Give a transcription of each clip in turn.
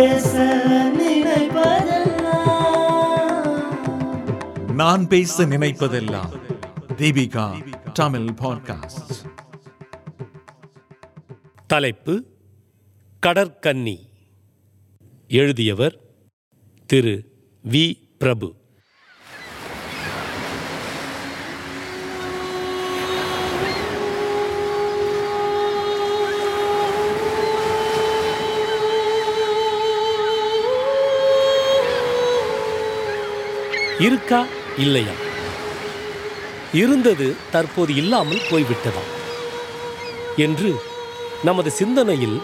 பேச நினைப்பதெல்லாம் நான் பேச நினைப்பதெல்லாம் தீபிகா தமிழ் பாட்காஸ்ட் தலைப்பு கடற்கன்னி. எழுதியவர் திரு வி பிரபு. இருக்கா இல்லையா? இருந்தது தற்போது இல்லாமல் போய்விட்டதா? என்று நமது சிந்தனையில்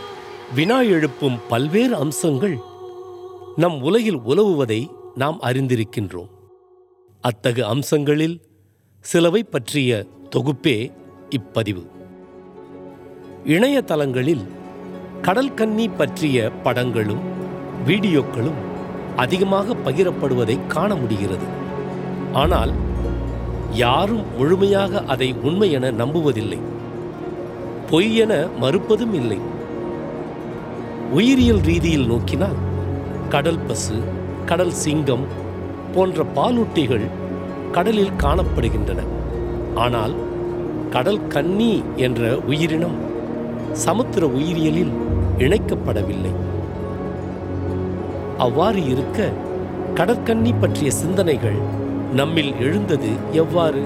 வினா எழுப்பும் பல்வேறு அம்சங்கள் நம் உலகில் உலவுவதை நாம் அறிந்திருக்கின்றோம். அத்தகு அம்சங்களில் சிலவை பற்றிய தொகுப்பே இப்பதிவு. இணையதளங்களில் கடல்கன்னி பற்றிய படங்களும் வீடியோக்களும் அதிகமாக பகிரப்படுவதை காண முடிகிறது. ஆனால் யாரும் முழுமையாக அதை உண்மை என நம்புவதில்லை. பொய் என மறுப்பதும் இல்லை. உயிரியல் ரீதியில் நோக்கினால் கடல் பசு கடல் சிங்கம் போன்ற பாலூட்டிகள் கடலில் காணப்படுகின்றன. ஆனால் கடல் கன்னி என்ற உயிரினம் சமுத்திர உயிரியலில் இணைக்கப்படவில்லை. அவ்வாறு இருக்க கடற்கண்ணி பற்றிய சிந்தனைகள் நம்மில் எழுந்தது எவ்வாறு?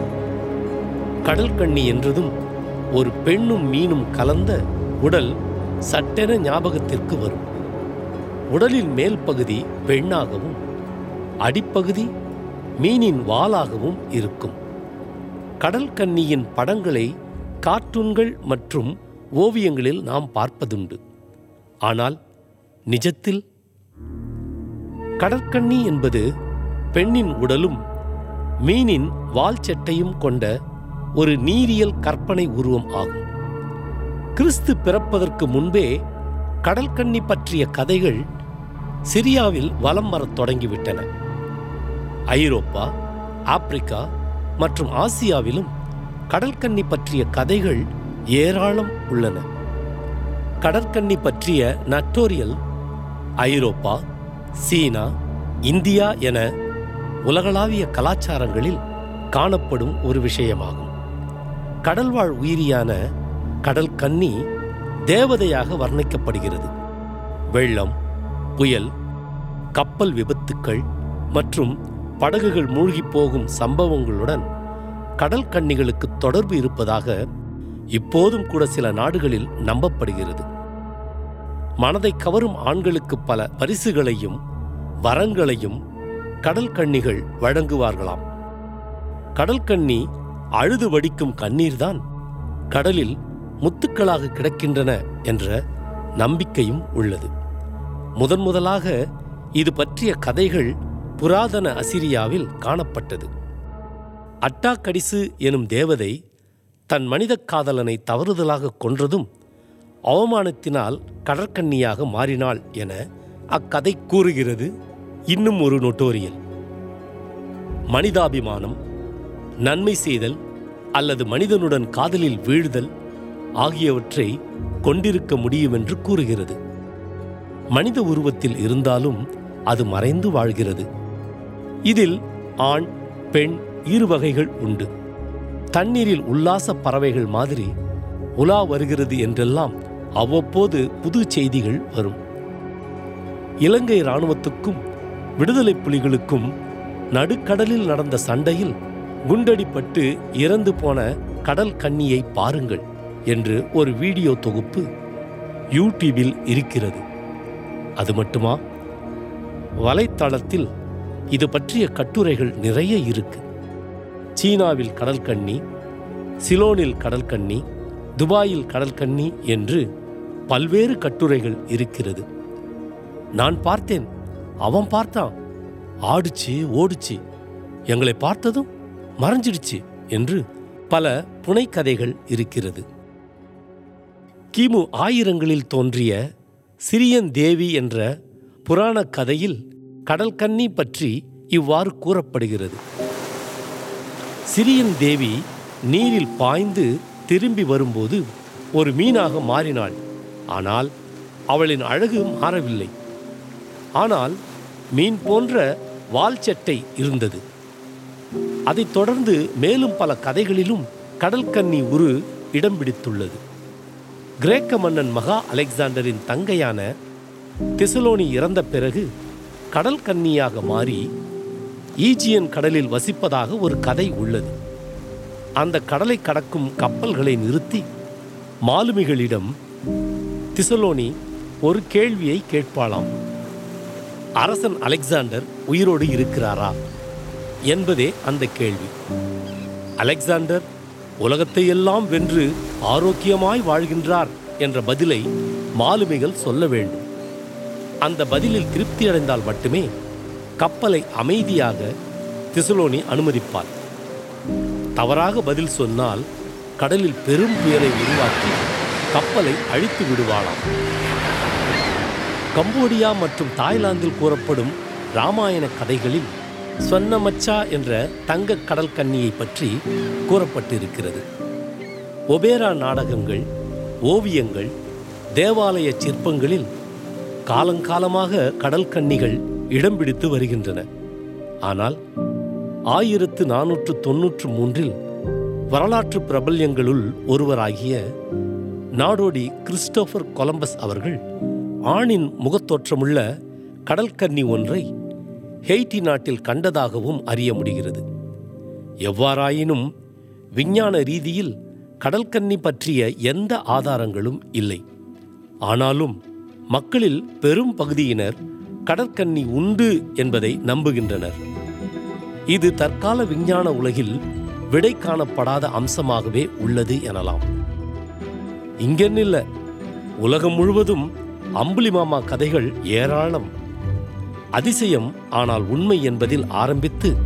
கடல்கண்ணி என்றதும் ஒரு பெண்ணும் மீனும் கலந்த உடல் சட்டென ஞாபகத்திற்கு வரும். உடலின் மேல் பகுதி பெண்ணாகவும் அடிப்பகுதி மீனின் வாலாகவும் இருக்கும். கடல்கன்னியின் படங்களை கார்ட்டூன்கள் மற்றும் ஓவியங்களில் நாம் பார்ப்பதுண்டு. ஆனால் நிஜத்தில் கடற்கண்ணி என்பது பெண்ணின் உடலும் மீனின் வால் சட்டையும் கொண்ட ஒரு நீரியல் கற்பனை உருவம் ஆகும். கிறிஸ்து பிறப்பதற்கு முன்பே கடல்கண்ணி பற்றிய கதைகள் சிரியாவில் வலம் வரத் தொடங்கிவிட்டன. ஐரோப்பா ஆப்பிரிக்கா மற்றும் ஆசியாவிலும் கடற்கண்ணி பற்றிய கதைகள் ஏராளம் உள்ளன. கடற்கன்னி பற்றிய நட்டோரியல் ஐரோப்பா சீனா இந்தியா என உலகளாவிய கலாச்சாரங்களில் காணப்படும் ஒரு விஷயமாகும். கடல்வாழ் உயிரியான கடல் கன்னி தேவதையாக வர்ணிக்கப்படுகிறது. வெள்ளம் புயல் கப்பல் விபத்துக்கள் மற்றும் படகுகள் மூழ்கிப் போகும் சம்பவங்களுடன் கடல் கன்னிகளுக்கு தொடர்பு இருப்பதாக இப்போதும் கூட சில நாடுகளில் நம்பப்படுகிறது. மனதை கவரும் ஆண்களுக்கு பல பரிசுகளையும் வரங்களையும் கடல் கண்ணிகள் வழங்குவார்களாம். கடல் கண்ணி அழுது வடிக்கும் கண்ணீர்தான் கடலில் முத்துக்களாக கிடக்கின்றன என்ற நம்பிக்கையும் உள்ளது. முதன் முதலாக இது பற்றிய கதைகள் புராதன அசிரியாவில் காணப்பட்டது. அட்டாக்கடிசு எனும் தேவதை தன் மனிதக் காதலனை தவறுதலாக கொன்றதும் அவமானத்தினால் கடற்கன்னியாக மாறினாள் என அக்கதை கூறுகிறது இன்னும் ஒரு நொட்டோரியல். மனிதாபிமானம் நன்மை செய்தல் அல்லது மனிதனுடன் காதலில் வீழ்தல் ஆகியவற்றை கொண்டிருக்க முடியும் என்று கூறுகிறது. மனித உருவத்தில் இருந்தாலும் அது மறைந்து வாழ்கிறது. இதில் ஆண் பெண் இரு வகைகள் உண்டு. தண்ணீரில் உல்லாச பறவைகள் மாதிரி உலா வருகிறது என்றெல்லாம் அவ்வப்போது புது செய்திகள் வரும். இலங்கை இராணுவத்துக்கும் விடுதலை புலிகளுக்கும் நடுக்கடலில் நடந்த சண்டையில் குண்டடிப்பட்டு இறந்து போன கடல் கண்ணியை பாருங்கள் என்று ஒரு வீடியோ தொகுப்பு யூடியூபில் இருக்கிறது. அது மட்டுமா? வலைத்தளத்தில் இது பற்றிய கட்டுரைகள் நிறைய இருக்கு. சீனாவில் கடல் சிலோனில் கடல் துபாயில் கடல் என்று பல்வேறு கட்டுரைகள் இருக்கிறது. நான் பார்த்தேன். அவன் பார்த்தான். ஆடுச்சு ஓடுச்சு. எங்களை பார்த்ததும் மறைஞ்சிடுச்சு என்று பல புனைக்கதைகள் இருக்கிறது. கிமு ஆயிரங்களில் தோன்றிய சிரியன் தேவி என்ற புராணக் கதையில் கடல்கன்னி பற்றி இவ்வாறு கூறப்படுகிறது. சிரியன் தேவி நீரில் பாய்ந்து திரும்பி வரும்போது ஒரு மீனாக மாறினாள். ஆனால் அவளின் அழகு மாறவில்லை. ஆனால் மீன் போன்ற வால்சட்டை இருந்தது. அதைத் தொடர்ந்து மேலும் பல கதைகளிலும் கடல்கன்னி உரு இடம் பிடித்துள்ளது. கிரேக்க மன்னன் மகா அலெக்சாண்டரின் தங்கையான திசலோனி இறந்த பிறகு கடல் கன்னியாக மாறி ஈஜியன் கடலில் வசிப்பதாக ஒரு கதை உள்ளது. அந்த கடலை கடக்கும் கப்பல்களை நிறுத்தி மாலுமிகளிடம் திசலோனி ஒரு கேள்வியை கேட்பாளாம். அரசன் அலெக்சாண்டர் உயிரோடு இருக்கிறாரா? என்பதே அந்த கேள்வி. அலெக்சாண்டர் உலகத்தை எல்லாம் வென்று ஆரோக்கியமாய் வாழ்கின்றார் என்ற பதிலை மாலுமிகள் சொல்ல வேண்டும். அந்த பதிலில் திருப்தி அடைந்தால் மட்டுமே கப்பலை அமைதியாக திசலோனி அனுமதிப்பார் தவறாக பதில் சொன்னால் கடலில் பெரும் புயலை உருவாக்கி கப்பலை அழித்து விடுவாளாம். கம்போடியா மற்றும் தாய்லாந்தில் கூறப்படும் ராமாயண கதைகளில் சொன்னமச்சா என்ற தங்க கடல் கன்னியை பற்றி கூறப்பட்டிருக்கிறது. ஒபேரா நாடகங்கள் ஓவியங்கள் தேவாலய சிற்பங்களில் காலங்காலமாக கடல் கன்னிகள் இடம் பிடித்து வருகின்றன. ஆனால் ஆயிரத்து நானூற்று தொன்னூற்று மூன்றில் வரலாற்று பிரபல்யங்களுள் ஒருவராகிய நாடோடி கிறிஸ்டோபர் கொலம்பஸ் அவர்கள் ஆணின் முகத்தோற்றமுள்ள கடல்கன்னி ஒன்றை ஹெய்டி நாட்டில் கண்டதாகவும் அறிய முடிகிறது. எவ்வாறாயினும் விஞ்ஞான ரீதியில் கடல்கன்னி பற்றிய எந்த ஆதாரங்களும் இல்லை. ஆனாலும் மக்களில் பெரும் பகுதியினர் கடற்கன்னி உண்டு என்பதை நம்புகின்றனர். இது தற்கால விஞ்ஞான உலகில் விடை காணப்படாத அம்சமாகவே உள்ளது எனலாம். இங்கென்னில்ல உலகம் முழுவதும் அம்புலி மாமா கதைகள் ஏராளம். அதிசயம் ஆனால் உண்மை என்பதில் ஆரம்பித்து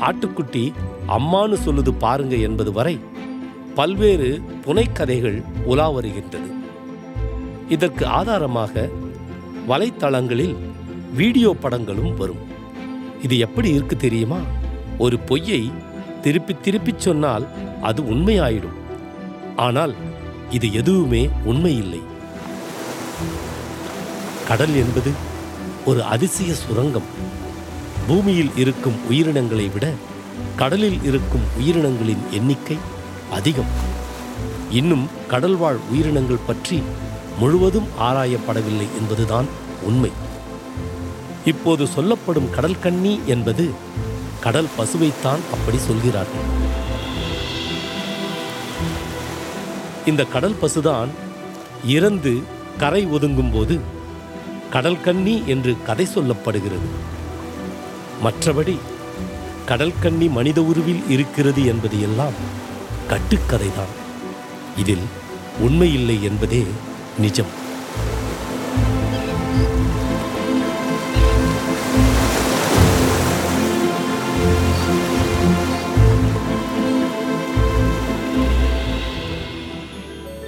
ஆட்டுக்குட்டி அம்மானு சொல்லுது பாருங்க என்பது வரை பல்வேறு புனைக்கதைகள் உலா வருகின்றது. இதற்கு ஆதாரமாக வலைத்தளங்களில் வீடியோ படங்களும் வரும். இது எப்படி இருக்கு தெரியுமா? ஒரு பொய்யை திருப்பி திருப்பிச் சொன்னால் அது உண்மையாயிடும். ஆனால் இது எதுவுமே உண்மையில்லை. கடல் என்பது ஒரு அதிசய சுரங்கம். பூமியில் இருக்கும் உயிரினங்களை விட கடலில் இருக்கும் உயிரினங்களின் எண்ணிக்கை அதிகம். இன்னும் கடல்வாழ் உயிரினங்கள் பற்றி முழுவதும் ஆராயப்படவில்லை என்பதுதான் உண்மை. இப்போது சொல்லப்படும் கடல் கண்ணி என்பது கடல் பசுவைத்தான் அப்படி சொல்கிறார்கள். இந்த கடல் பசுதான் இறந்து கரை ஒதுங்கும் போது கடல் கண்ணி என்று கதை சொல்லப்படுகிறது. மற்றபடி கடல் கண்ணி மனித உருவில் இருக்கிறது என்பது எல்லாம் கட்டுக்கதைதான். இதில் உண்மையில்லை என்பதே நிஜம்.